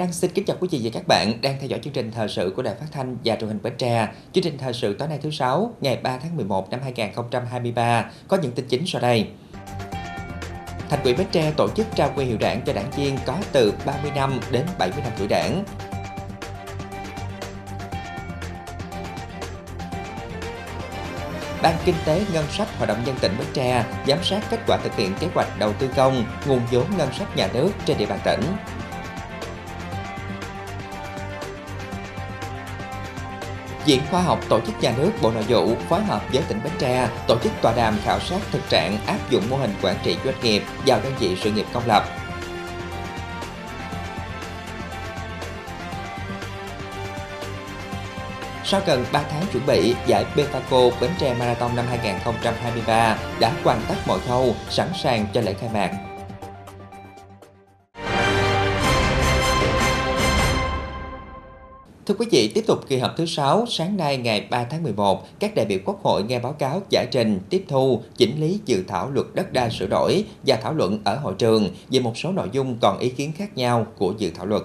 đang Đăng xin kính chào quý vị và các bạn đang theo dõi chương trình thời sự của Đài Phát thanh và Truyền hình Bến Tre. Chương trình thời sự tối nay thứ sáu, ngày 3 tháng 11 năm 2023 có những tin chính sau đây. Thành ủy Bến Tre tổ chức trao quy hiệu đảng cho đảng viên có từ 30 năm đến 70 năm tuổi đảng. Ban Kinh tế Ngân sách Hội đồng nhân tỉnh Bến Tre giám sát kết quả thực hiện kế hoạch đầu tư công, nguồn vốn ngân sách nhà nước trên địa bàn tỉnh. Viện Khoa học Tổ chức Nhà nước Bộ Nội vụ phối hợp với tỉnh Bến Tre tổ chức tọa đàm khảo sát thực trạng áp dụng mô hình quản trị doanh nghiệp vào đơn vị sự nghiệp công lập. Sau gần 3 tháng chuẩn bị, giải Betaco Bến Tre Marathon năm 2023 đã hoàn tất mọi khâu, sẵn sàng cho lễ khai mạc. Thưa quý vị, tiếp tục kỳ họp thứ 6, sáng nay ngày 3 tháng 11, các đại biểu Quốc hội nghe báo cáo giải trình, tiếp thu, chỉnh lý dự thảo luật đất đai sửa đổi và thảo luận ở hội trường về một số nội dung còn ý kiến khác nhau của dự thảo luật.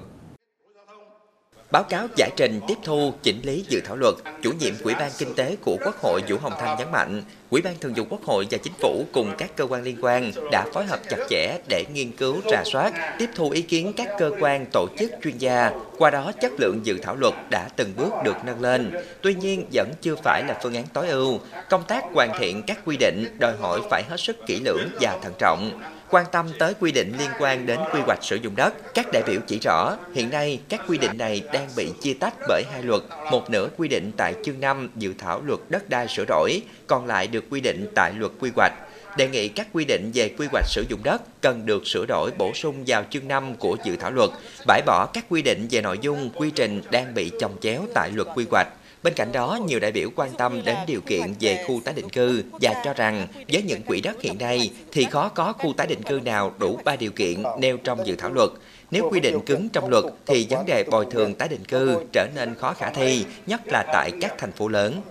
Báo cáo giải trình tiếp thu chỉnh lý dự thảo luật, chủ nhiệm Ủy ban Kinh tế của Quốc hội Vũ Hồng Thanh nhấn mạnh, Ủy ban Thường vụ Quốc hội và Chính phủ cùng các cơ quan liên quan đã phối hợp chặt chẽ để nghiên cứu, rà soát, tiếp thu ý kiến các cơ quan, tổ chức, chuyên gia. Qua đó, chất lượng dự thảo luật đã từng bước được nâng lên. Tuy nhiên, vẫn chưa phải là phương án tối ưu. Công tác hoàn thiện các quy định đòi hỏi phải hết sức kỹ lưỡng và thận trọng quan tâm tới quy định liên quan đến quy hoạch sử dụng đất. Các đại biểu chỉ rõ, hiện nay các quy định này đang bị chia tách bởi hai luật, một nửa quy định tại chương 5 dự thảo luật đất đai sửa đổi, còn lại được quy định tại luật quy hoạch. Đề nghị các quy định về quy hoạch sử dụng đất cần được sửa đổi bổ sung vào chương 5 của dự thảo luật, bãi bỏ các quy định về nội dung, quy trình đang bị chồng chéo tại luật quy hoạch. Bên cạnh đó, nhiều đại biểu quan tâm đến điều kiện về khu tái định cư và cho rằng với những quỹ đất hiện nay thì khó có khu tái định cư nào đủ ba điều kiện nêu trong dự thảo luật. Nếu quy định cứng trong luật thì vấn đề bồi thường tái định cư trở nên khó khả thi, nhất là tại các thành phố lớn.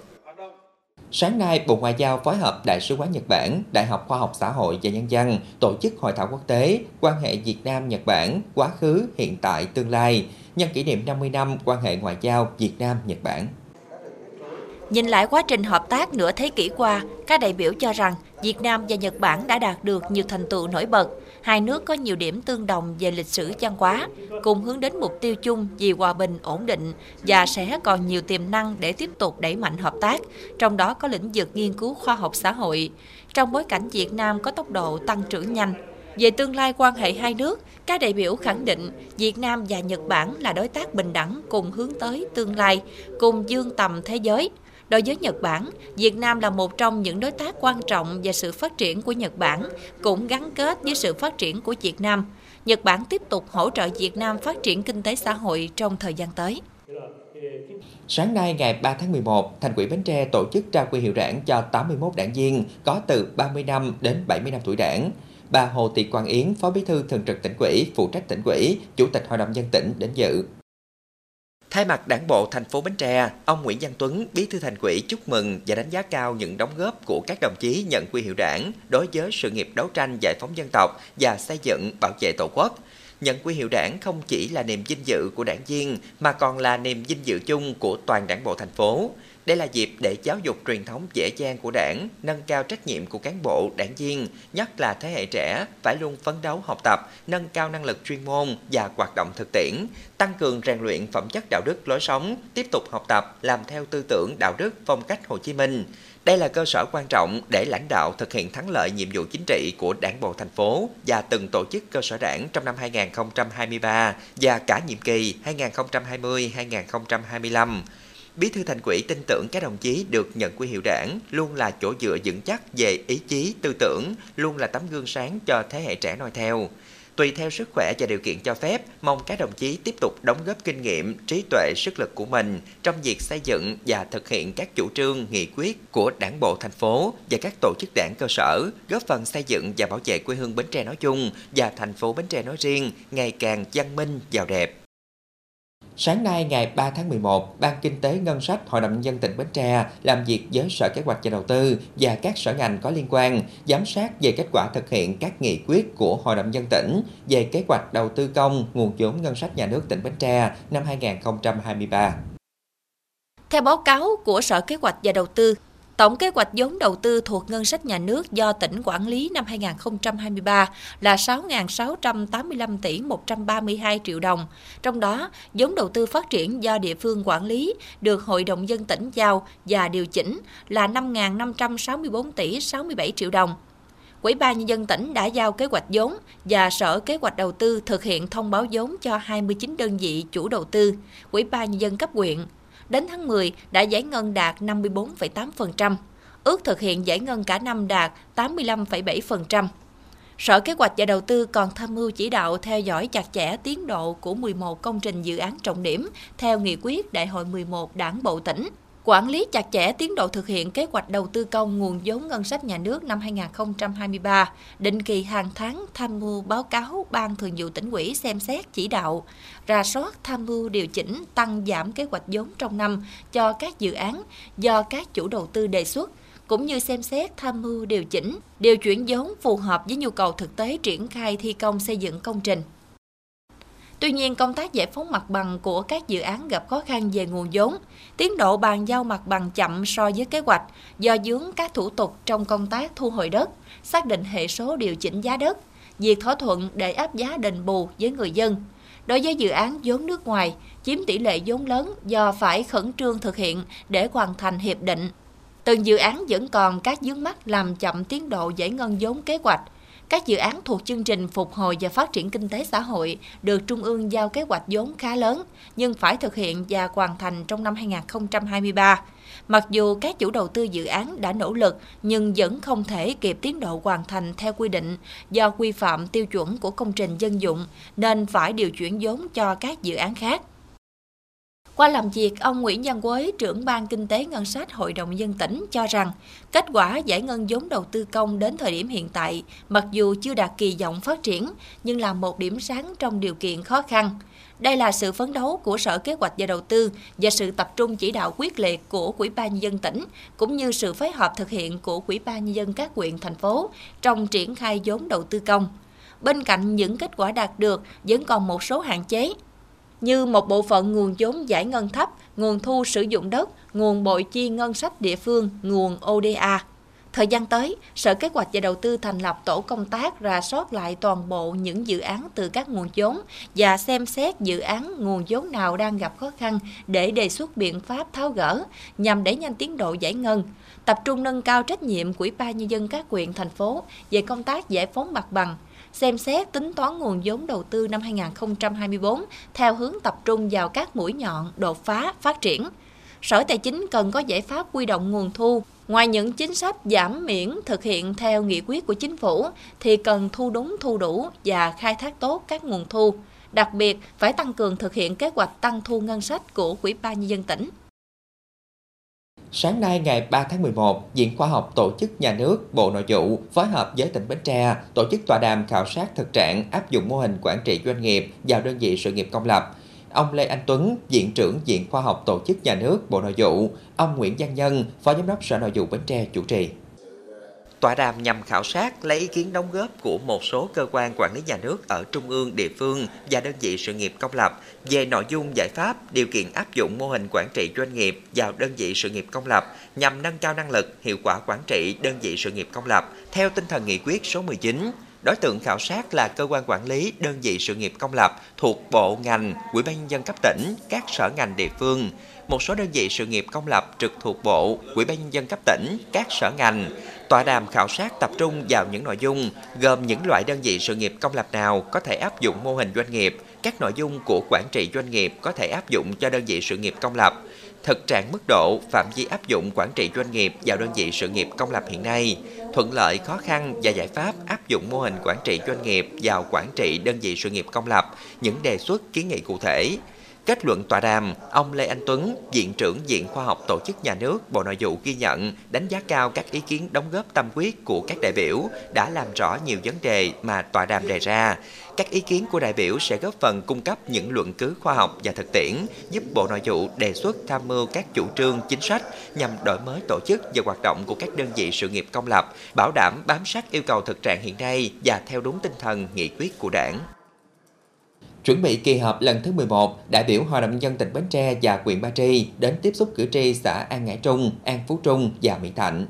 Sáng nay, Bộ Ngoại giao phối hợp Đại sứ quán Nhật Bản, Đại học Khoa học Xã hội và Nhân dân tổ chức hội thảo quốc tế quan hệ Việt Nam-Nhật Bản, quá khứ, hiện tại, tương lai, nhân kỷ niệm 50 năm quan hệ ngoại giao Việt Nam-Nhật Bản. Nhìn lại quá trình hợp tác nửa thế kỷ qua, các đại biểu cho rằng Việt Nam và Nhật Bản đã đạt được nhiều thành tựu nổi bật. Hai nước có nhiều điểm tương đồng về lịch sử văn hóa, cùng hướng đến mục tiêu chung vì hòa bình, ổn định và sẽ còn nhiều tiềm năng để tiếp tục đẩy mạnh hợp tác, trong đó có lĩnh vực nghiên cứu khoa học xã hội. Trong bối cảnh Việt Nam có tốc độ tăng trưởng nhanh, về tương lai quan hệ hai nước, các đại biểu khẳng định Việt Nam và Nhật Bản là đối tác bình đẳng cùng hướng tới tương lai, cùng dương tầm thế giới – Đối với Nhật Bản, Việt Nam là một trong những đối tác quan trọng và sự phát triển của Nhật Bản cũng gắn kết với sự phát triển của Việt Nam. Nhật Bản tiếp tục hỗ trợ Việt Nam phát triển kinh tế xã hội trong thời gian tới. Sáng nay ngày 3 tháng 11, Thành ủy Bến Tre tổ chức trao quy hiệu đảng cho 81 đảng viên có từ 30 năm đến 70 năm tuổi đảng. Bà Hồ Thị Quang Yến, Phó Bí thư Thường trực tỉnh ủy, phụ trách tỉnh ủy, Chủ tịch Hội đồng dân tỉnh đến dự. Thay mặt Đảng bộ thành phố Bến Tre, ông Nguyễn Văn Tuấn, Bí thư Thành ủy chúc mừng và đánh giá cao những đóng góp của các đồng chí nhận quy hiệu Đảng đối với sự nghiệp đấu tranh giải phóng dân tộc và xây dựng bảo vệ Tổ quốc. Nhận quy hiệu Đảng không chỉ là niềm vinh dự của đảng viên mà còn là niềm vinh dự chung của toàn Đảng bộ thành phố. Đây là dịp để giáo dục truyền thống dễ dàng của đảng, nâng cao trách nhiệm của cán bộ, đảng viên, nhất là thế hệ trẻ, phải luôn phấn đấu học tập, nâng cao năng lực chuyên môn và hoạt động thực tiễn, tăng cường rèn luyện phẩm chất đạo đức lối sống, tiếp tục học tập, làm theo tư tưởng đạo đức phong cách Hồ Chí Minh. Đây là cơ sở quan trọng để lãnh đạo thực hiện thắng lợi nhiệm vụ chính trị của Đảng bộ thành phố và từng tổ chức cơ sở đảng trong năm 2023 và cả nhiệm kỳ 2020-2025. Bí thư thành ủy tin tưởng các đồng chí được nhận quy hiệu đảng luôn là chỗ dựa vững chắc về ý chí, tư tưởng, luôn là tấm gương sáng cho thế hệ trẻ noi theo. Tùy theo sức khỏe và điều kiện cho phép, mong các đồng chí tiếp tục đóng góp kinh nghiệm, trí tuệ, sức lực của mình trong việc xây dựng và thực hiện các chủ trương, nghị quyết của Đảng bộ thành phố và các tổ chức đảng cơ sở, góp phần xây dựng và bảo vệ quê hương Bến Tre nói chung và thành phố Bến Tre nói riêng ngày càng văn minh, giàu đẹp. Sáng nay ngày 3 tháng 11, Ban Kinh tế Ngân sách Hội đồng Nhân dân tỉnh Bến Tre làm việc với Sở Kế hoạch và Đầu tư và các sở ngành có liên quan, giám sát về kết quả thực hiện các nghị quyết của Hội đồng Nhân tỉnh về kế hoạch đầu tư công nguồn vốn ngân sách nhà nước tỉnh Bến Tre năm 2023. Theo báo cáo của Sở Kế hoạch và Đầu tư, Tổng kế hoạch vốn đầu tư thuộc ngân sách nhà nước do tỉnh quản lý năm 2023 là 6.685 tỷ 132 triệu đồng. Trong đó, vốn đầu tư phát triển do địa phương quản lý được Hội đồng dân tỉnh giao và điều chỉnh là 5.564 tỷ 67 triệu đồng. Ủy ban nhân dân tỉnh đã giao kế hoạch vốn và Sở Kế hoạch Đầu tư thực hiện thông báo vốn cho 29 đơn vị chủ đầu tư, Ủy ban nhân dân cấp huyện, đến tháng 10 đã giải ngân đạt 54,8%, ước thực hiện giải ngân cả năm đạt 85,7%. Sở Kế hoạch và Đầu tư còn tham mưu chỉ đạo theo dõi chặt chẽ tiến độ của 11 công trình dự án trọng điểm theo nghị quyết Đại hội 11 Đảng Bộ tỉnh quản lý chặt chẽ tiến độ thực hiện kế hoạch đầu tư công nguồn vốn ngân sách nhà nước năm 2023, định kỳ hàng tháng tham mưu báo cáo Ban Thường vụ tỉnh ủy xem xét chỉ đạo, ra soát tham mưu điều chỉnh tăng giảm kế hoạch vốn trong năm cho các dự án do các chủ đầu tư đề xuất, cũng như xem xét tham mưu điều chỉnh, điều chuyển vốn phù hợp với nhu cầu thực tế triển khai thi công xây dựng công trình. Tuy nhiên, công tác giải phóng mặt bằng của các dự án gặp khó khăn về nguồn vốn, tiến độ bàn giao mặt bằng chậm so với kế hoạch do dướng các thủ tục trong công tác thu hồi đất, xác định hệ số điều chỉnh giá đất, việc thỏa thuận để áp giá đền bù với người dân. Đối với dự án vốn nước ngoài, chiếm tỷ lệ vốn lớn do phải khẩn trương thực hiện để hoàn thành hiệp định. Từng dự án vẫn còn các vướng mắt làm chậm tiến độ giải ngân vốn kế hoạch, các dự án thuộc chương trình phục hồi và phát triển kinh tế xã hội được Trung ương giao kế hoạch vốn khá lớn, nhưng phải thực hiện và hoàn thành trong năm 2023. Mặc dù các chủ đầu tư dự án đã nỗ lực nhưng vẫn không thể kịp tiến độ hoàn thành theo quy định do quy phạm tiêu chuẩn của công trình dân dụng nên phải điều chuyển vốn cho các dự án khác. Qua làm việc, ông Nguyễn Văn Quế, trưởng ban kinh tế ngân sách Hội đồng dân tỉnh cho rằng kết quả giải ngân vốn đầu tư công đến thời điểm hiện tại, mặc dù chưa đạt kỳ vọng phát triển, nhưng là một điểm sáng trong điều kiện khó khăn. Đây là sự phấn đấu của Sở Kế hoạch và Đầu tư và sự tập trung chỉ đạo quyết liệt của quỹ ban nhân dân tỉnh, cũng như sự phối hợp thực hiện của quỹ ban nhân dân các huyện thành phố trong triển khai vốn đầu tư công. Bên cạnh những kết quả đạt được, vẫn còn một số hạn chế, như một bộ phận nguồn vốn giải ngân thấp, nguồn thu sử dụng đất, nguồn bội chi ngân sách địa phương, nguồn ODA. Thời gian tới, Sở Kế hoạch và Đầu tư thành lập tổ công tác rà soát lại toàn bộ những dự án từ các nguồn vốn và xem xét dự án nguồn vốn nào đang gặp khó khăn để đề xuất biện pháp tháo gỡ nhằm đẩy nhanh tiến độ giải ngân, tập trung nâng cao trách nhiệm của Ủy ban nhân dân các huyện thành phố về công tác giải phóng mặt bằng, xem xét tính toán nguồn vốn đầu tư năm 2024 theo hướng tập trung vào các mũi nhọn đột phá phát triển. Sở Tài chính cần có giải pháp quy động nguồn thu. Ngoài những chính sách giảm miễn thực hiện theo nghị quyết của chính phủ thì cần thu đúng thu đủ và khai thác tốt các nguồn thu. Đặc biệt, phải tăng cường thực hiện kế hoạch tăng thu ngân sách của Quỹ ban nhân dân tỉnh. Sáng nay ngày 3 tháng 11, Viện Khoa học Tổ chức Nhà nước Bộ Nội vụ phối hợp với tỉnh Bến Tre tổ chức tọa đàm khảo sát thực trạng áp dụng mô hình quản trị doanh nghiệp vào đơn vị sự nghiệp công lập. Ông Lê Anh Tuấn, Viện trưởng Viện Khoa học Tổ chức Nhà nước Bộ Nội vụ, ông Nguyễn Văn Nhân, Phó Giám đốc Sở Nội vụ Bến Tre chủ trì. Tọa đàm nhằm khảo sát lấy ý kiến đóng góp của một số cơ quan quản lý nhà nước ở trung ương, địa phương và đơn vị sự nghiệp công lập về nội dung giải pháp, điều kiện áp dụng mô hình quản trị doanh nghiệp vào đơn vị sự nghiệp công lập nhằm nâng cao năng lực, hiệu quả quản trị đơn vị sự nghiệp công lập theo tinh thần nghị quyết số 19 Đối tượng khảo sát là cơ quan quản lý đơn vị sự nghiệp công lập thuộc bộ ngành, Ủy ban nhân dân cấp tỉnh, các sở ngành địa phương, một số đơn vị sự nghiệp công lập trực thuộc bộ, Ủy ban nhân dân cấp tỉnh, các sở ngành. Tọa đàm khảo sát tập trung vào những nội dung gồm những loại đơn vị sự nghiệp công lập nào có thể áp dụng mô hình doanh nghiệp, các nội dung của quản trị doanh nghiệp có thể áp dụng cho đơn vị sự nghiệp công lập, thực trạng mức độ, phạm vi áp dụng quản trị doanh nghiệp vào đơn vị sự nghiệp công lập hiện nay, thuận lợi, khó khăn và giải pháp áp dụng mô hình quản trị doanh nghiệp vào quản trị đơn vị sự nghiệp công lập, những đề xuất kiến nghị cụ thể, Kết luận tọa đàm, ông Lê Anh Tuấn, Viện trưởng Viện Khoa học Tổ chức Nhà nước Bộ Nội vụ ghi nhận, đánh giá cao các ý kiến đóng góp tâm quyết của các đại biểu đã làm rõ nhiều vấn đề mà tọa đàm đề ra. Các ý kiến của đại biểu sẽ góp phần cung cấp những luận cứ khoa học và thực tiễn, giúp Bộ Nội vụ đề xuất tham mưu các chủ trương, chính sách nhằm đổi mới tổ chức và hoạt động của các đơn vị sự nghiệp công lập, bảo đảm bám sát yêu cầu thực trạng hiện nay và theo đúng tinh thần nghị quyết của đảng. Chuẩn bị kỳ họp lần thứ 11, đại biểu Hội đồng nhân dân tỉnh Bến Tre và huyện Ba Tri đến tiếp xúc cử tri xã An Ngãi Trung, An Phú Trung và Mỹ Thạnh.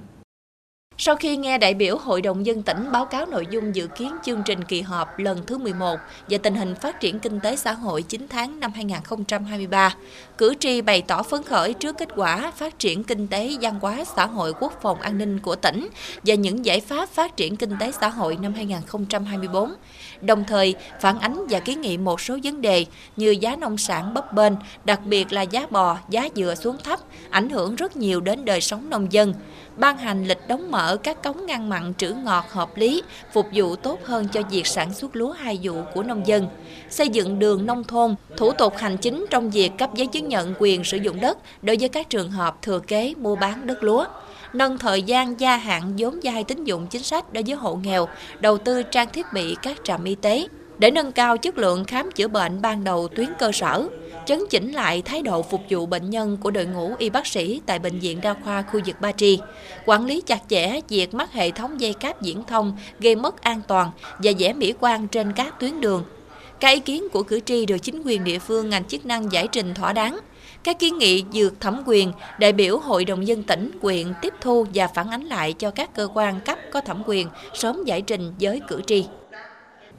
Sau khi nghe đại biểu Hội đồng dân tỉnh báo cáo nội dung dự kiến chương trình kỳ họp lần thứ 11 và tình hình phát triển kinh tế xã hội 9 tháng năm 2023, cử tri bày tỏ phấn khởi trước kết quả phát triển kinh tế văn hóa xã hội quốc phòng an ninh của tỉnh và những giải pháp phát triển kinh tế xã hội năm 2024, đồng thời phản ánh và kiến nghị một số vấn đề như giá nông sản bấp bênh, đặc biệt là giá bò, giá dừa xuống thấp, ảnh hưởng rất nhiều đến đời sống nông dân, ban hành lịch đóng mở các cống ngăn mặn trữ ngọt hợp lý, phục vụ tốt hơn cho việc sản xuất lúa hai vụ của nông dân, xây dựng đường nông thôn, thủ tục hành chính trong việc cấp giấy chứng nhận quyền sử dụng đất đối với các trường hợp thừa kế mua bán đất lúa. Nâng thời gian gia hạn vốn vay tín dụng chính sách đối với hộ nghèo, đầu tư trang thiết bị các trạm y tế. Để nâng cao chất lượng khám chữa bệnh ban đầu tuyến cơ sở, chấn chỉnh lại thái độ phục vụ bệnh nhân của đội ngũ y bác sĩ tại Bệnh viện Đa khoa khu vực Ba Tri, quản lý chặt chẽ việc mắc hệ thống dây cáp viễn thông gây mất an toàn và vẻ mỹ quan trên các tuyến đường. Các ý kiến của cử tri được chính quyền địa phương ngành chức năng giải trình thỏa đáng. Các kiến nghị dược thẩm quyền, đại biểu Hội đồng dân tỉnh, quyện tiếp thu và phản ánh lại cho các cơ quan cấp có thẩm quyền sớm giải trình với cử tri.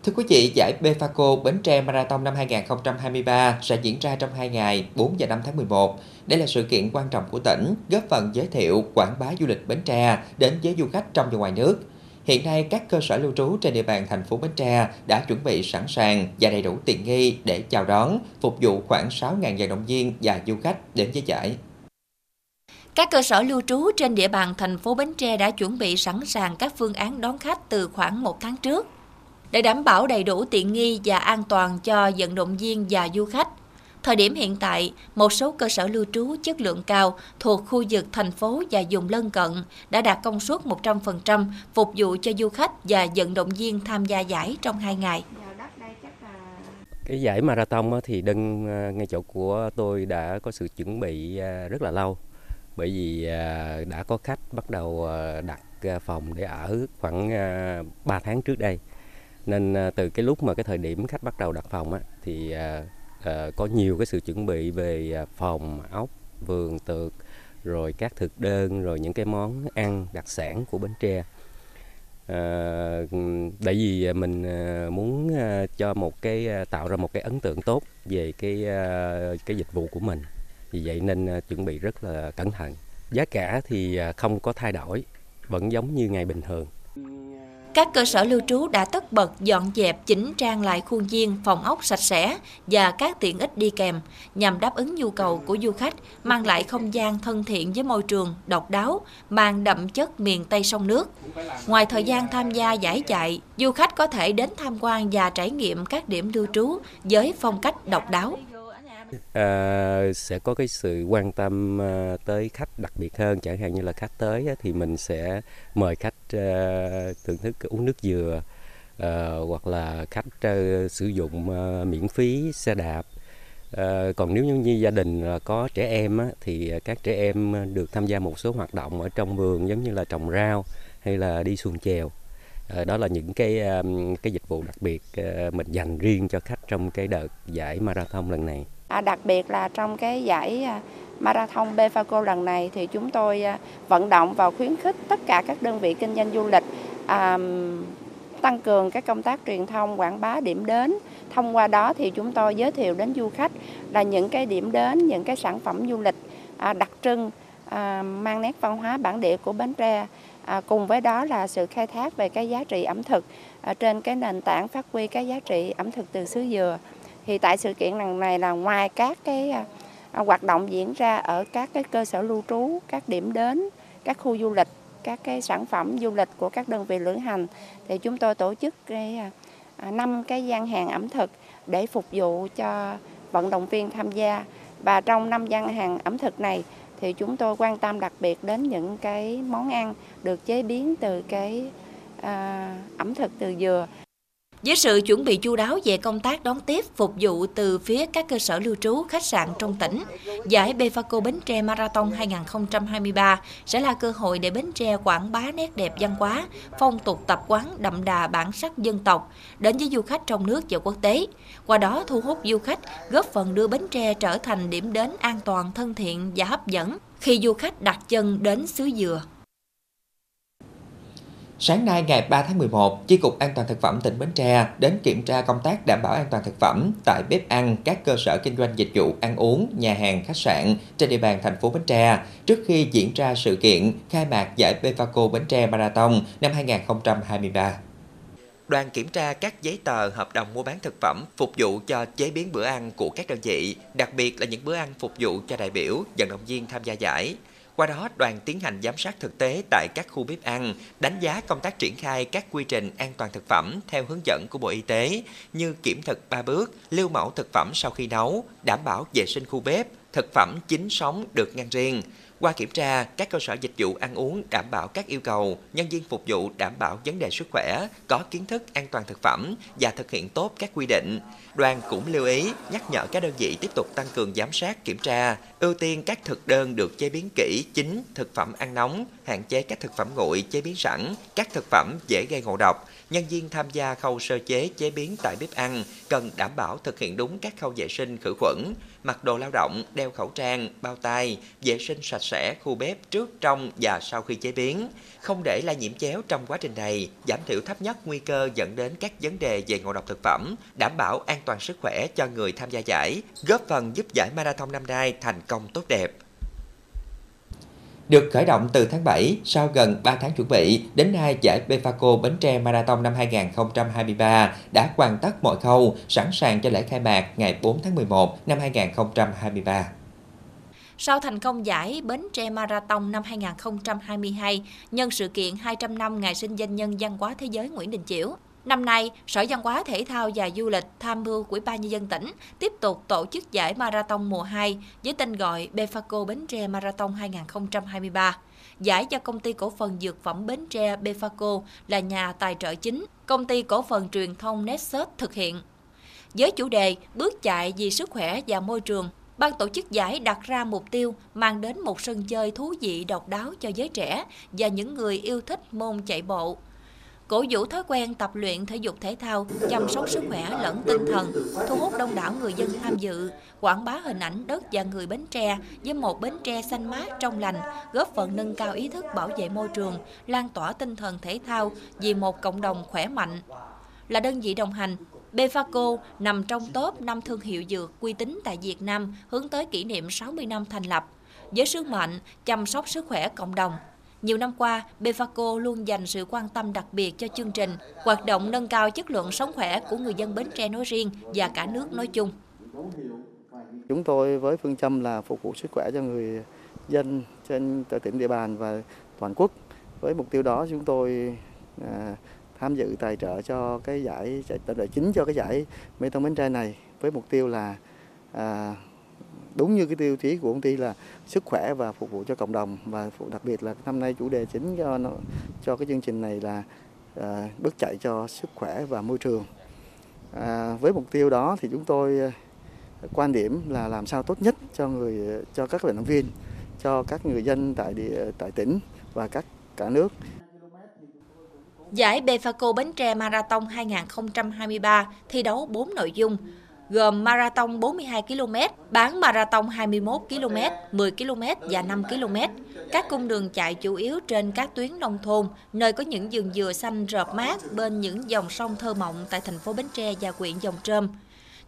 Thưa quý vị, giải Befaco Bến Tre Marathon năm 2023 sẽ diễn ra trong 2 ngày 4 và 5 tháng 11. Đây là sự kiện quan trọng của tỉnh, góp phần giới thiệu, quảng bá du lịch Bến Tre đến với du khách trong và ngoài nước. Hiện nay, các cơ sở lưu trú trên địa bàn thành phố Bến Tre đã chuẩn bị sẵn sàng và đầy đủ tiện nghi để chào đón, phục vụ khoảng 6.000 vận động viên và du khách đến với giải. Các cơ sở lưu trú trên địa bàn thành phố Bến Tre đã chuẩn bị sẵn sàng các phương án đón khách từ khoảng một tháng trước để đảm bảo đầy đủ tiện nghi và an toàn cho vận động viên và du khách. Thời điểm hiện tại, một số cơ sở lưu trú chất lượng cao thuộc khu vực thành phố và vùng lân cận đã đạt công suất 100% phục vụ cho du khách và vận động viên tham gia giải trong 2 ngày. Cái giải marathon thì đơn à, ngay chỗ của tôi đã có sự chuẩn bị à, rất là lâu bởi vì à, đã có khách bắt đầu đặt phòng để ở khoảng 3 tháng trước đây nên à, từ cái lúc mà cái thời điểm khách bắt đầu đặt phòng á, thì à, à, có nhiều cái sự chuẩn bị về phòng ốc vườn tược rồi các thực đơn rồi những cái món ăn đặc sản của bến tre. À, tại vì mình muốn cho một cái tạo ra một cái ấn tượng tốt về cái cái dịch vụ của mình. Vì vậy nên chuẩn bị rất là cẩn thận. Giá cả thì không có thay đổi vẫn giống như ngày bình thường các cơ sở lưu trú đã tất bật dọn dẹp chỉnh trang lại khuôn viên, phòng ốc sạch sẽ và các tiện ích đi kèm nhằm đáp ứng nhu cầu của du khách, mang lại không gian thân thiện với môi trường, độc đáo, mang đậm chất miền Tây sông nước. Ngoài thời gian tham gia giải chạy, du khách có thể đến tham quan và trải nghiệm các điểm lưu trú với phong cách độc đáo à, sẽ có cái sự quan tâm à, tới khách đặc biệt hơn. Chẳng hạn như là khách tới á, thì mình sẽ mời khách à, thưởng thức uống nước dừa à, hoặc là khách à, sử dụng à, miễn phí xe đạp. À, còn nếu như gia đình có trẻ em á, thì các trẻ em được tham gia một số hoạt động ở trong vườn giống như là trồng rau hay là đi xuồng chèo. À, đó là những cái cái dịch vụ đặc biệt mình dành riêng cho khách trong cái đợt giải marathon lần này. À, đặc biệt là trong cái giải à, marathon Befaco lần này thì chúng tôi à, vận động và khuyến khích tất cả các đơn vị kinh doanh du lịch à, tăng cường các công tác truyền thông quảng bá điểm đến. Thông qua đó thì chúng tôi giới thiệu đến du khách là những cái điểm đến những cái sản phẩm du lịch à, đặc trưng à, mang nét văn hóa bản địa của Bến Tre. À, cùng với đó là sự khai thác về cái giá trị ẩm thực à, trên cái nền tảng phát huy cái giá trị ẩm thực từ xứ dừa thì tại sự kiện lần này là ngoài các cái à, à, hoạt động diễn ra ở các cái cơ sở lưu trú, các điểm đến, các khu du lịch, các cái sản phẩm du lịch của các đơn vị lữ hành thì chúng tôi tổ chức cái à, năm cái gian hàng ẩm thực để phục vụ cho vận động viên tham gia. Và trong năm gian hàng ẩm thực này thì chúng tôi quan tâm đặc biệt đến những cái món ăn được chế biến từ cái à, ẩm thực từ dừa với sự chuẩn bị chu đáo về công tác đón tiếp, phục vụ từ phía các cơ sở lưu trú, khách sạn trong tỉnh, giải Befaco Bến Tre Marathon 2023 sẽ là cơ hội để Bến Tre quảng bá nét đẹp văn hóa, phong tục tập quán đậm đà bản sắc dân tộc đến với du khách trong nước và quốc tế. Qua đó thu hút du khách, góp phần đưa Bến Tre trở thành điểm đến an toàn, thân thiện và hấp dẫn khi du khách đặt chân đến xứ dừa. Sáng nay ngày 3 tháng 11, Chi cục An toàn thực phẩm tỉnh Bến Tre đến kiểm tra công tác đảm bảo an toàn thực phẩm tại bếp ăn các cơ sở kinh doanh dịch vụ ăn uống, nhà hàng, khách sạn trên địa bàn thành phố Bến Tre trước khi diễn ra sự kiện khai mạc giải Bevaco Bến Tre Marathon năm 2023. Đoàn kiểm tra các giấy tờ hợp đồng mua bán thực phẩm phục vụ cho chế biến bữa ăn của các đơn vị, đặc biệt là những bữa ăn phục vụ cho đại biểu, vận động viên tham gia giải. Qua đó, đoàn tiến hành giám sát thực tế tại các khu bếp ăn, đánh giá công tác triển khai các quy trình an toàn thực phẩm theo hướng dẫn của Bộ Y tế như kiểm thực 3 bước, lưu mẫu thực phẩm sau khi nấu, đảm bảo vệ sinh khu bếp, thực phẩm chín sống được ngăn riêng. Qua kiểm tra, các cơ sở dịch vụ ăn uống đảm bảo các yêu cầu, nhân viên phục vụ đảm bảo vấn đề sức khỏe, có kiến thức an toàn thực phẩm và thực hiện tốt các quy định. Đoàn cũng lưu ý nhắc nhở các đơn vị tiếp tục tăng cường giám sát, kiểm tra, ưu tiên các thực đơn được chế biến kỹ, chính, thực phẩm ăn nóng, hạn chế các thực phẩm nguội chế biến sẵn, các thực phẩm dễ gây ngộ độc. Nhân viên tham gia khâu sơ chế chế biến tại bếp ăn cần đảm bảo thực hiện đúng các khâu vệ sinh khử khuẩn, mặc đồ lao động, đeo khẩu trang, bao tay, vệ sinh sạch sẽ khu bếp trước, trong và sau khi chế biến, không để lai nhiễm chéo trong quá trình này, giảm thiểu thấp nhất nguy cơ dẫn đến các vấn đề về ngộ độc thực phẩm, đảm bảo an toàn sức khỏe cho người tham gia giải, góp phần giúp giải marathon năm nay thành công tốt đẹp. Được khởi động từ tháng 7, sau gần 3 tháng chuẩn bị, đến nay giải Befaco Bến Tre Marathon năm 2023 đã hoàn tất mọi khâu, sẵn sàng cho lễ khai mạc ngày 4 tháng 11 năm 2023. Sau thành công giải Bến Tre Marathon năm 2022, nhân sự kiện 200 năm ngày sinh danh nhân văn hóa thế giới Nguyễn Đình Chiểu, Năm nay, Sở Văn hóa Thể thao và Du lịch tham mưu của Ban Nhân dân tỉnh tiếp tục tổ chức giải Marathon mùa 2 với tên gọi Befaco Bến Tre Marathon 2023. Giải do công ty cổ phần dược phẩm Bến Tre Befaco là nhà tài trợ chính, công ty cổ phần truyền thông Nexus thực hiện. Với chủ đề Bước chạy vì sức khỏe và môi trường, Ban tổ chức giải đặt ra mục tiêu mang đến một sân chơi thú vị độc đáo cho giới trẻ và những người yêu thích môn chạy bộ cổ vũ thói quen tập luyện thể dục thể thao, chăm sóc sức khỏe lẫn tinh thần, thu hút đông đảo người dân tham dự, quảng bá hình ảnh đất và người Bến Tre với một Bến Tre xanh mát trong lành, góp phần nâng cao ý thức bảo vệ môi trường, lan tỏa tinh thần thể thao vì một cộng đồng khỏe mạnh. Là đơn vị đồng hành, Befaco nằm trong top 5 thương hiệu dược uy tín tại Việt Nam hướng tới kỷ niệm 60 năm thành lập, với sứ mệnh chăm sóc sức khỏe cộng đồng, nhiều năm qua, Befaco luôn dành sự quan tâm đặc biệt cho chương trình, hoạt động nâng cao chất lượng sống khỏe của người dân Bến Tre nói riêng và cả nước nói chung. Chúng tôi với phương châm là phục vụ sức khỏe cho người dân trên tỉnh địa bàn và toàn quốc. Với mục tiêu đó chúng tôi à, tham dự tài trợ cho cái giải tài trợ chính cho cái giải Mê Tông Bến Tre này với mục tiêu là à, đúng như cái tiêu chí của công ty là sức khỏe và phục vụ cho cộng đồng. Và đặc biệt là năm nay chủ đề chính cho nó cho cái chương trình này là à, bước chạy cho sức khỏe và môi trường. À, với mục tiêu đó thì chúng tôi ờ, quan điểm là làm sao tốt nhất cho người cho các vận động viên cho các người dân tại địa tại tỉnh và các cả nước. Giải Befaco Bến Tre Marathon 2023 thi đấu 4 nội dung gồm marathon 42 km, bán marathon 21 km, 10 km và 5 km. Các cung đường chạy chủ yếu trên các tuyến nông thôn, nơi có những vườn dừa xanh rợp mát bên những dòng sông thơ mộng tại thành phố Bến Tre và huyện Dòng Trơm.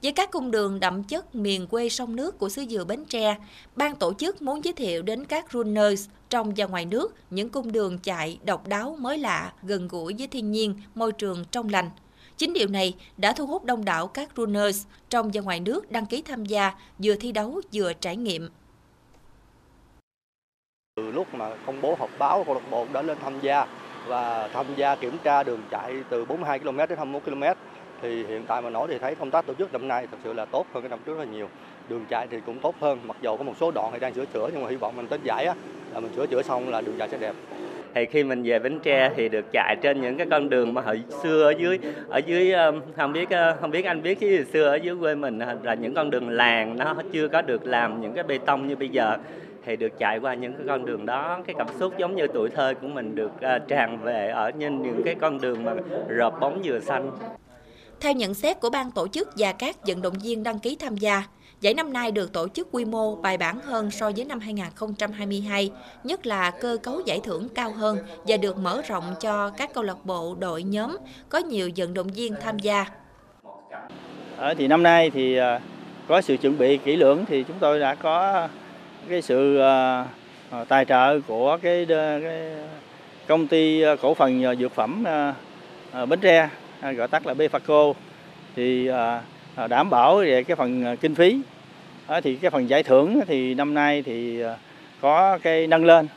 Với các cung đường đậm chất miền quê sông nước của xứ dừa Bến Tre, ban tổ chức muốn giới thiệu đến các runners trong và ngoài nước những cung đường chạy độc đáo mới lạ, gần gũi với thiên nhiên, môi trường trong lành. Chính điều này đã thu hút đông đảo các runners trong và ngoài nước đăng ký tham gia, vừa thi đấu vừa trải nghiệm. Từ lúc mà công bố họp báo câu lạc bộ đã lên tham gia và tham gia kiểm tra đường chạy từ 42 km đến 21 km thì hiện tại mà nói thì thấy công tác tổ chức năm nay thật sự là tốt hơn cái năm trước rất là nhiều. Đường chạy thì cũng tốt hơn mặc dù có một số đoạn thì đang sửa chữa nhưng mà hy vọng mình tới giải á là mình sửa chữa xong là đường chạy sẽ đẹp thì khi mình về Bến Tre thì được chạy trên những cái con đường mà hồi xưa ở dưới ở dưới không biết không biết anh biết chứ xưa ở dưới quê mình là những con đường làng nó chưa có được làm những cái bê tông như bây giờ. Thì được chạy qua những cái con đường đó cái cảm xúc giống như tuổi thơ của mình được tràn về ở trên những cái con đường mà rợp bóng dừa xanh. Theo nhận xét của ban tổ chức và các vận động viên đăng ký tham gia, giải năm nay được tổ chức quy mô bài bản hơn so với năm 2022, nhất là cơ cấu giải thưởng cao hơn và được mở rộng cho các câu lạc bộ, đội nhóm, có nhiều vận động viên tham gia. Ở thì năm nay thì ờ, có sự chuẩn bị kỹ lưỡng thì chúng tôi đã có cái sự ờ, tài trợ của cái, cái công ty cổ phần dược phẩm Bến Tre gọi tắt là BFACO thì Ờ, đảm bảo về cái phần ờ, kinh phí. Ờ, thì cái phần giải thưởng thì năm nay thì có cái nâng lên.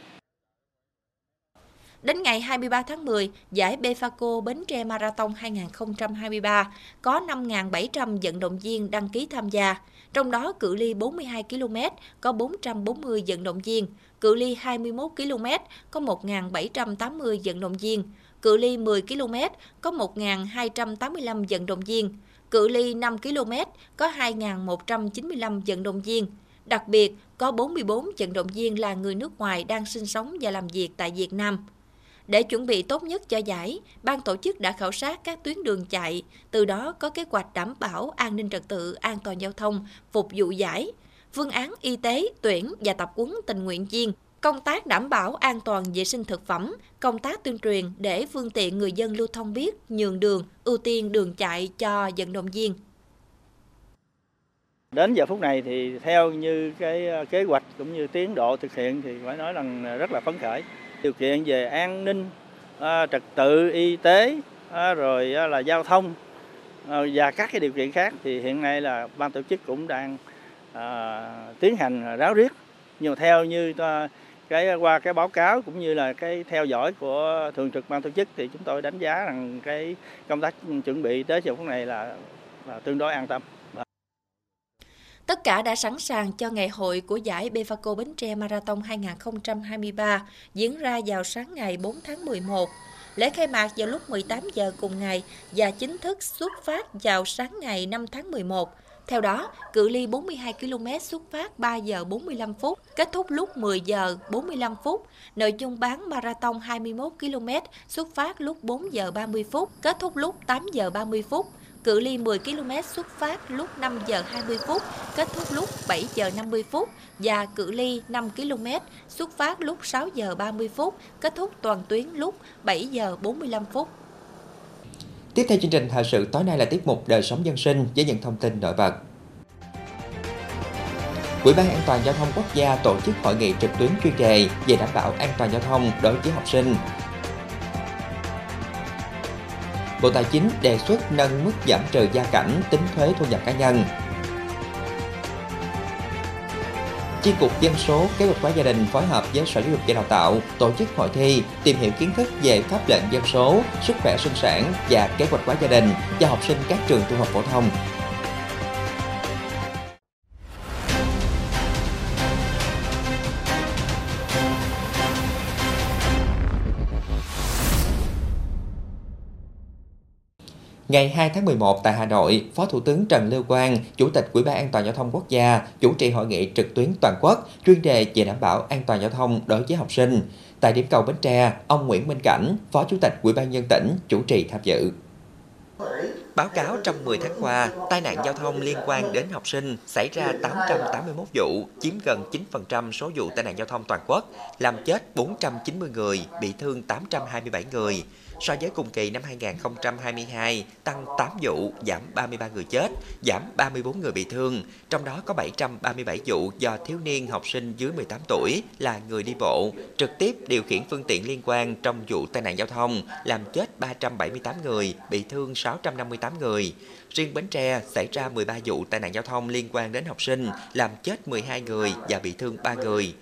Đến ngày 23 tháng 10, giải Befaco Bến Tre Marathon 2023 có 5.700 vận động viên đăng ký tham gia, trong đó cự ly 42 km có 440 vận động viên, cự ly 21 km có 1.780 vận động viên, cự ly 10 km có 1.285 vận động viên, cự ly 5 km có 2.195 vận động viên. Đặc biệt, có 44 vận động viên là người nước ngoài đang sinh sống và làm việc tại Việt Nam. Để chuẩn bị tốt nhất cho giải, ban tổ chức đã khảo sát các tuyến đường chạy, từ đó có kế hoạch đảm bảo an ninh trật tự, an toàn giao thông, phục vụ giải, phương án y tế, tuyển và tập huấn tình nguyện viên, công tác đảm bảo an toàn vệ sinh thực phẩm, công tác tuyên truyền để phương tiện người dân lưu thông biết nhường đường, ưu tiên đường chạy cho vận động viên. Đến giờ phút này thì theo như cái ờ, kế hoạch cũng như tiến độ thực hiện thì phải nói rằng rất là phấn khởi. Điều kiện về an ninh, ờ, trật tự y tế, ờ, rồi là giao thông và các cái điều kiện khác thì hiện nay là ban tổ chức cũng đang tiến hành ráo riết nhưng mà theo như cái qua cái báo cáo cũng như là cái theo dõi của thường trực ban tổ chức thì chúng tôi đánh giá rằng cái công tác chuẩn bị tới giờ phút này là, là tương đối an tâm. Tất cả đã sẵn sàng cho ngày hội của giải Befaco Bến Tre Marathon 2023 diễn ra vào sáng ngày 4 tháng 11. Lễ khai mạc vào lúc 18 giờ cùng ngày và chính thức xuất phát vào sáng ngày 5 tháng 11. Theo đó, cự ly 42 km xuất phát 3 giờ 45 phút, kết thúc lúc 10 giờ 45 phút. Nội dung bán marathon 21 km xuất phát lúc 4 giờ 30 phút, kết thúc lúc 8 giờ 30 phút. Cự ly 10 km xuất phát lúc 5 giờ 20 phút, kết thúc lúc 7 giờ 50 phút và cự ly 5 km xuất phát lúc 6 giờ 30 phút, kết thúc toàn tuyến lúc 7 giờ 45 phút. Tiếp theo chương trình, thời sự tối nay là tiết mục đời sống dân sinh với những thông tin nổi bật. Ủy ban An toàn giao thông quốc gia tổ chức hội nghị trực tuyến chuyên đề về đảm bảo an toàn giao thông đối với học sinh. Bộ Tài chính đề xuất nâng mức giảm trừ gia cảnh, tính thuế thu nhập cá nhân. Chi cục dân số kế hoạch hóa gia đình phối hợp với Sở Giáo dục và Đào tạo tổ chức hội thi tìm hiểu kiến thức về pháp lệnh dân số, sức khỏe sinh sản và kế hoạch hóa gia đình cho học sinh các trường trung học phổ thông. Ngày 2 tháng 11 tại Hà Nội, Phó Thủ tướng Trần Lưu Quang, Chủ tịch Ủy ban An toàn giao thông quốc gia, chủ trì hội nghị trực tuyến toàn quốc chuyên đề về đảm bảo an toàn giao thông đối với học sinh. Tại điểm cầu Bến Tre, ông Nguyễn Minh Cảnh, Phó Chủ tịch Ủy ban nhân tỉnh chủ trì tham dự. Báo cáo trong 10 tháng qua, tai nạn giao thông liên quan đến học sinh xảy ra 881 vụ, chiếm gần 9% số vụ tai nạn giao thông toàn quốc, làm chết 490 người, bị thương 827 người. So với cùng kỳ năm 2022, tăng 8 vụ, giảm 33 người chết, giảm 34 người bị thương, trong đó có 737 vụ do thiếu niên học sinh dưới 18 tuổi là người đi bộ, trực tiếp điều khiển phương tiện liên quan trong vụ tai nạn giao thông, làm chết 378 người, bị thương 658 người. Riêng Bến Tre xảy ra 13 vụ tai nạn giao thông liên quan đến học sinh, làm chết 12 người và bị thương 3 người.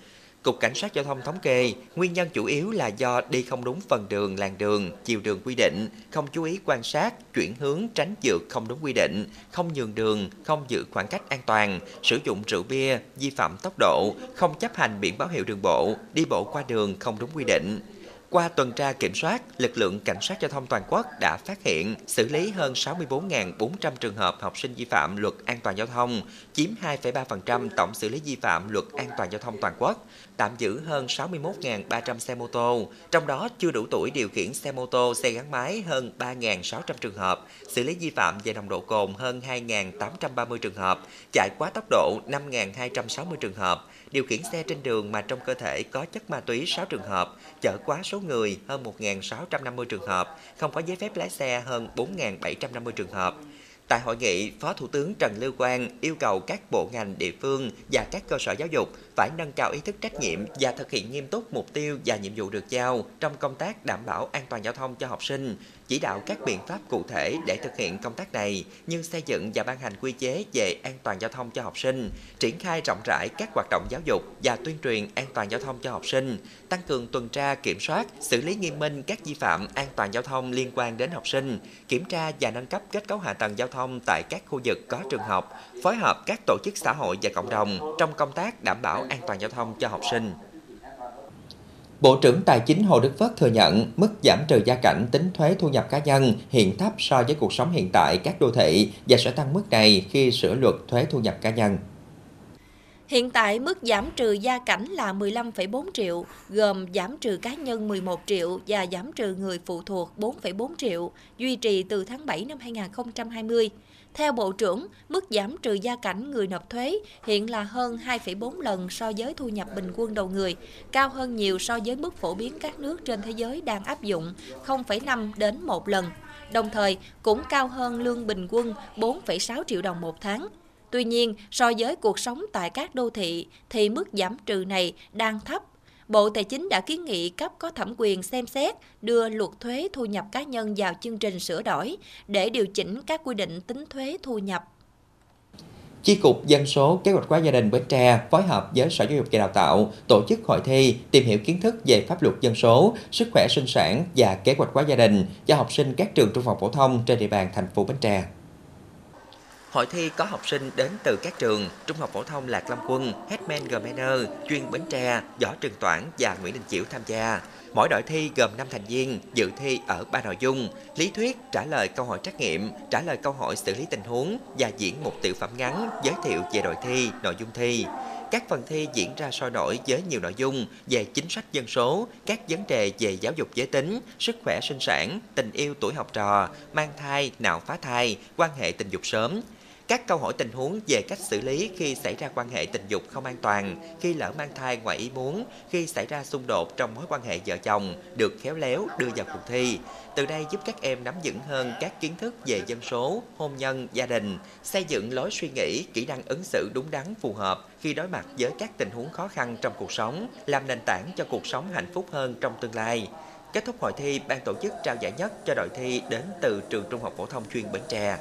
Cục Cảnh sát Giao thông thống kê, nguyên nhân chủ yếu là do đi không đúng phần đường, làn đường, chiều đường quy định, không chú ý quan sát, chuyển hướng tránh vượt không đúng quy định, không nhường đường, không giữ khoảng cách an toàn, sử dụng rượu bia, vi phạm tốc độ, không chấp hành biển báo hiệu đường bộ, đi bộ qua đường không đúng quy định. Qua tuần tra kiểm soát, lực lượng cảnh sát giao thông toàn quốc đã phát hiện, xử lý hơn 64.400 trường hợp học sinh vi phạm luật an toàn giao thông, chiếm 2,3% tổng xử lý vi phạm luật an toàn giao thông toàn quốc, tạm giữ hơn 61.300 xe mô tô, trong đó chưa đủ tuổi điều khiển xe mô tô, xe gắn máy hơn 3.600 trường hợp, xử lý vi phạm về nồng độ cồn hơn 2.830 trường hợp, chạy quá tốc độ 5.260 trường hợp, điều khiển xe trên đường mà trong cơ thể có chất ma túy 6 trường hợp, chở quá số người hơn 1.650 trường hợp, không có giấy phép lái xe hơn 4.750 trường hợp. Tại hội nghị, Phó Thủ tướng Trần Lưu Quang yêu cầu các bộ ngành địa phương và các cơ sở giáo dục phải nâng cao ý thức trách nhiệm và thực hiện nghiêm túc mục tiêu và nhiệm vụ được giao trong công tác đảm bảo an toàn giao thông cho học sinh, chỉ đạo các biện pháp cụ thể để thực hiện công tác này như xây dựng và ban hành quy chế về an toàn giao thông cho học sinh, triển khai rộng rãi các hoạt động giáo dục và tuyên truyền an toàn giao thông cho học sinh, tăng cường tuần tra kiểm soát, xử lý nghiêm minh các vi phạm an toàn giao thông liên quan đến học sinh, kiểm tra và nâng cấp kết cấu hạ tầng giao thông tại các khu vực có trường học, phối hợp các tổ chức xã hội và cộng đồng trong công tác đảm bảo an toàn giao thông cho học sinh. Bộ trưởng Tài chính Hồ Đức Phước thừa nhận mức giảm trừ gia cảnh tính thuế thu nhập cá nhân hiện thấp so với cuộc sống hiện tại các đô thị và sẽ tăng mức này khi sửa luật thuế thu nhập cá nhân. Hiện tại mức giảm trừ gia cảnh là 15,4 triệu, gồm giảm trừ cá nhân 11 triệu và giảm trừ người phụ thuộc 4,4 triệu, duy trì từ tháng 7 năm 2020. Theo Bộ trưởng, mức giảm trừ gia cảnh người nộp thuế hiện là hơn 2,4 lần so với thu nhập bình quân đầu người, cao hơn nhiều so với mức phổ biến các nước trên thế giới đang áp dụng 0,5 đến 1 lần. Đồng thời, cũng cao hơn lương bình quân 4,6 triệu đồng một tháng. Tuy nhiên, so với cuộc sống tại các đô thị thì mức giảm trừ này đang thấp Bộ Tài chính đã kiến nghị cấp có thẩm quyền xem xét đưa luật thuế thu nhập cá nhân vào chương trình sửa đổi để điều chỉnh các quy định tính thuế thu nhập. Chi cục Dân số Kế hoạch hóa gia đình Bến Tre phối hợp với Sở Giáo dục và Đào tạo tổ chức hội thi tìm hiểu kiến thức về pháp luật dân số, sức khỏe sinh sản và kế hoạch hóa gia đình cho học sinh các trường trung học phổ thông trên địa bàn thành phố Bến Tre. Hội thi có học sinh đến từ các trường Trung học phổ thông Lạc Long Quân, Hetman Gmener, chuyên Bến Tre, Võ Trường Toản và Nguyễn Đình Chiểu tham gia. Mỗi đội thi gồm 5 thành viên, dự thi ở ba nội dung: lý thuyết, trả lời câu hỏi trắc nghiệm, trả lời câu hỏi xử lý tình huống và diễn một tiểu phẩm ngắn giới thiệu về đội thi, nội dung thi. Các phần thi diễn ra sôi nổi với nhiều nội dung về chính sách dân số, các vấn đề về giáo dục giới tính, sức khỏe sinh sản, tình yêu tuổi học trò, mang thai, nạo phá thai, quan hệ tình dục sớm, các câu hỏi tình huống về cách xử lý khi xảy ra quan hệ tình dục không an toàn, khi lỡ mang thai ngoài ý muốn, khi xảy ra xung đột trong mối quan hệ vợ chồng được khéo léo đưa vào cuộc thi. Từ đây giúp các em nắm vững hơn các kiến thức về dân số, hôn nhân, gia đình, xây dựng lối suy nghĩ, kỹ năng ứng xử đúng đắn phù hợp khi đối mặt với các tình huống khó khăn trong cuộc sống, làm nền tảng cho cuộc sống hạnh phúc hơn trong tương lai. Kết thúc hội thi, ban tổ chức trao giải nhất cho đội thi đến từ trường Trung học phổ thông chuyên Bến Tre.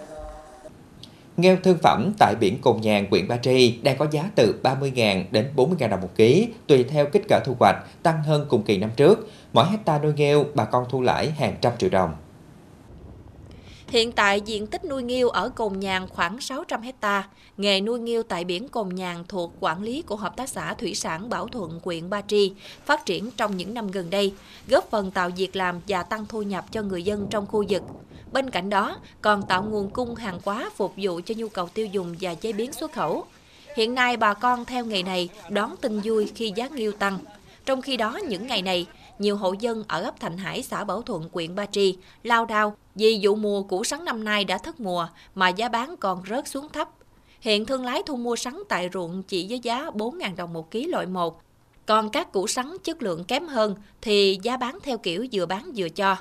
Nghêu thương phẩm tại biển Cồn Nhàn, huyện Ba Tri đang có giá từ 30.000 đến 40.000 đồng một ký, tùy theo kích cỡ thu hoạch, tăng hơn cùng kỳ năm trước. Mỗi hecta nuôi nghêu, bà con thu lãi hàng trăm triệu đồng. Hiện tại, diện tích nuôi nghiêu ở Cồn Nhàn khoảng 600 hecta. Nghề nuôi nghiêu tại biển Cồn Nhàn thuộc quản lý của Hợp tác xã Thủy sản Bảo Thuận, huyện Ba Tri, phát triển trong những năm gần đây, góp phần tạo việc làm và tăng thu nhập cho người dân trong khu vực. Bên cạnh đó, còn tạo nguồn cung hàng hóa phục vụ cho nhu cầu tiêu dùng và chế biến xuất khẩu. Hiện nay, bà con theo nghề này đón tin vui khi giá nghiêu tăng. Trong khi đó, những ngày này, nhiều hộ dân ở ấp Thành Hải, xã Bảo Thuận, huyện Ba Tri, lao đao vì vụ mùa củ sắn năm nay đã thất mùa mà giá bán còn rớt xuống thấp. Hiện thương lái thu mua sắn tại ruộng chỉ với giá 4.000 đồng một ký loại 1. Còn các củ sắn chất lượng kém hơn thì giá bán theo kiểu vừa bán vừa cho.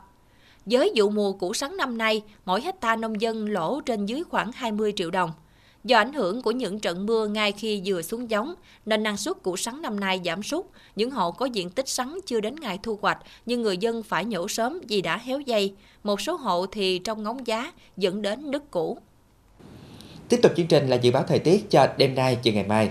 Với vụ mùa củ sắn năm nay, mỗi hecta nông dân lỗ trên dưới khoảng 20 triệu đồng. Do ảnh hưởng của những trận mưa ngay khi vừa xuống giống, nên năng suất củ sắn năm nay giảm sút. Những hộ có diện tích sắn chưa đến ngày thu hoạch, nhưng người dân phải nhổ sớm vì đã héo dây. Một số hộ thì trong ngóng giá dẫn đến nứt củ. Tiếp tục chương trình là dự báo thời tiết cho đêm nay và ngày mai.